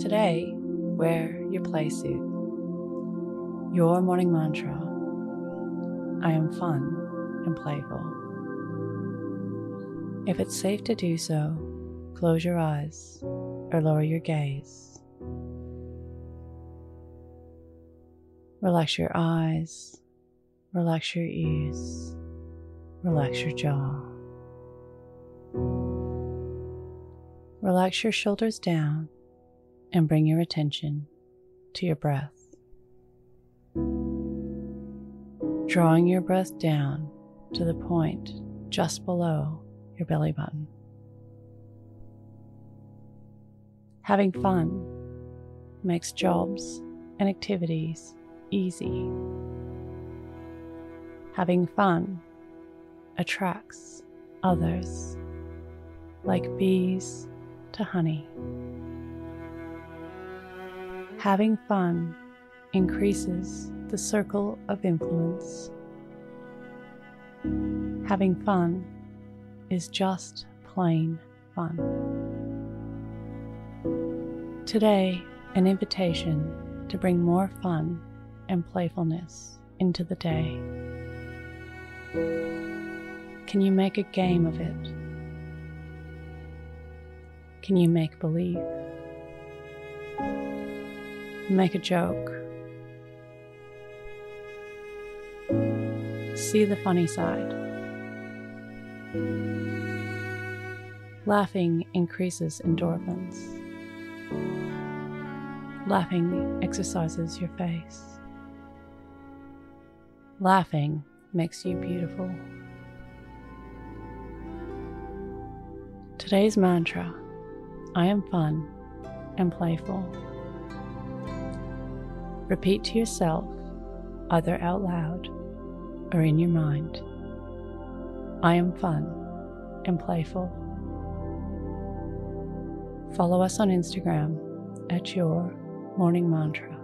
Today, wear your play suit. Your morning mantra I am fun and playful. If it's safe to do so, close your eyes or lower your gaze. Relax your eyes, relax your ears, relax your jaw. Relax your shoulders down and bring your attention to your breath. Drawing your breath down to the point just below your belly button. Having fun makes jobs and activities easy. Having fun attracts others like bees to honey. Having fun increases the circle of influence. Having fun is just plain fun. Today, an invitation to bring more fun and playfulness into the day. Can you make a game of it? Can you make believe? Make a joke. See the funny side. Laughing increases endorphins. Laughing exercises your face. Laughing makes you beautiful. Today's mantra I am fun and playful. Repeat to yourself, either out loud or in your mind I am fun and playful. Follow us on Instagram at Your Morning Mantra.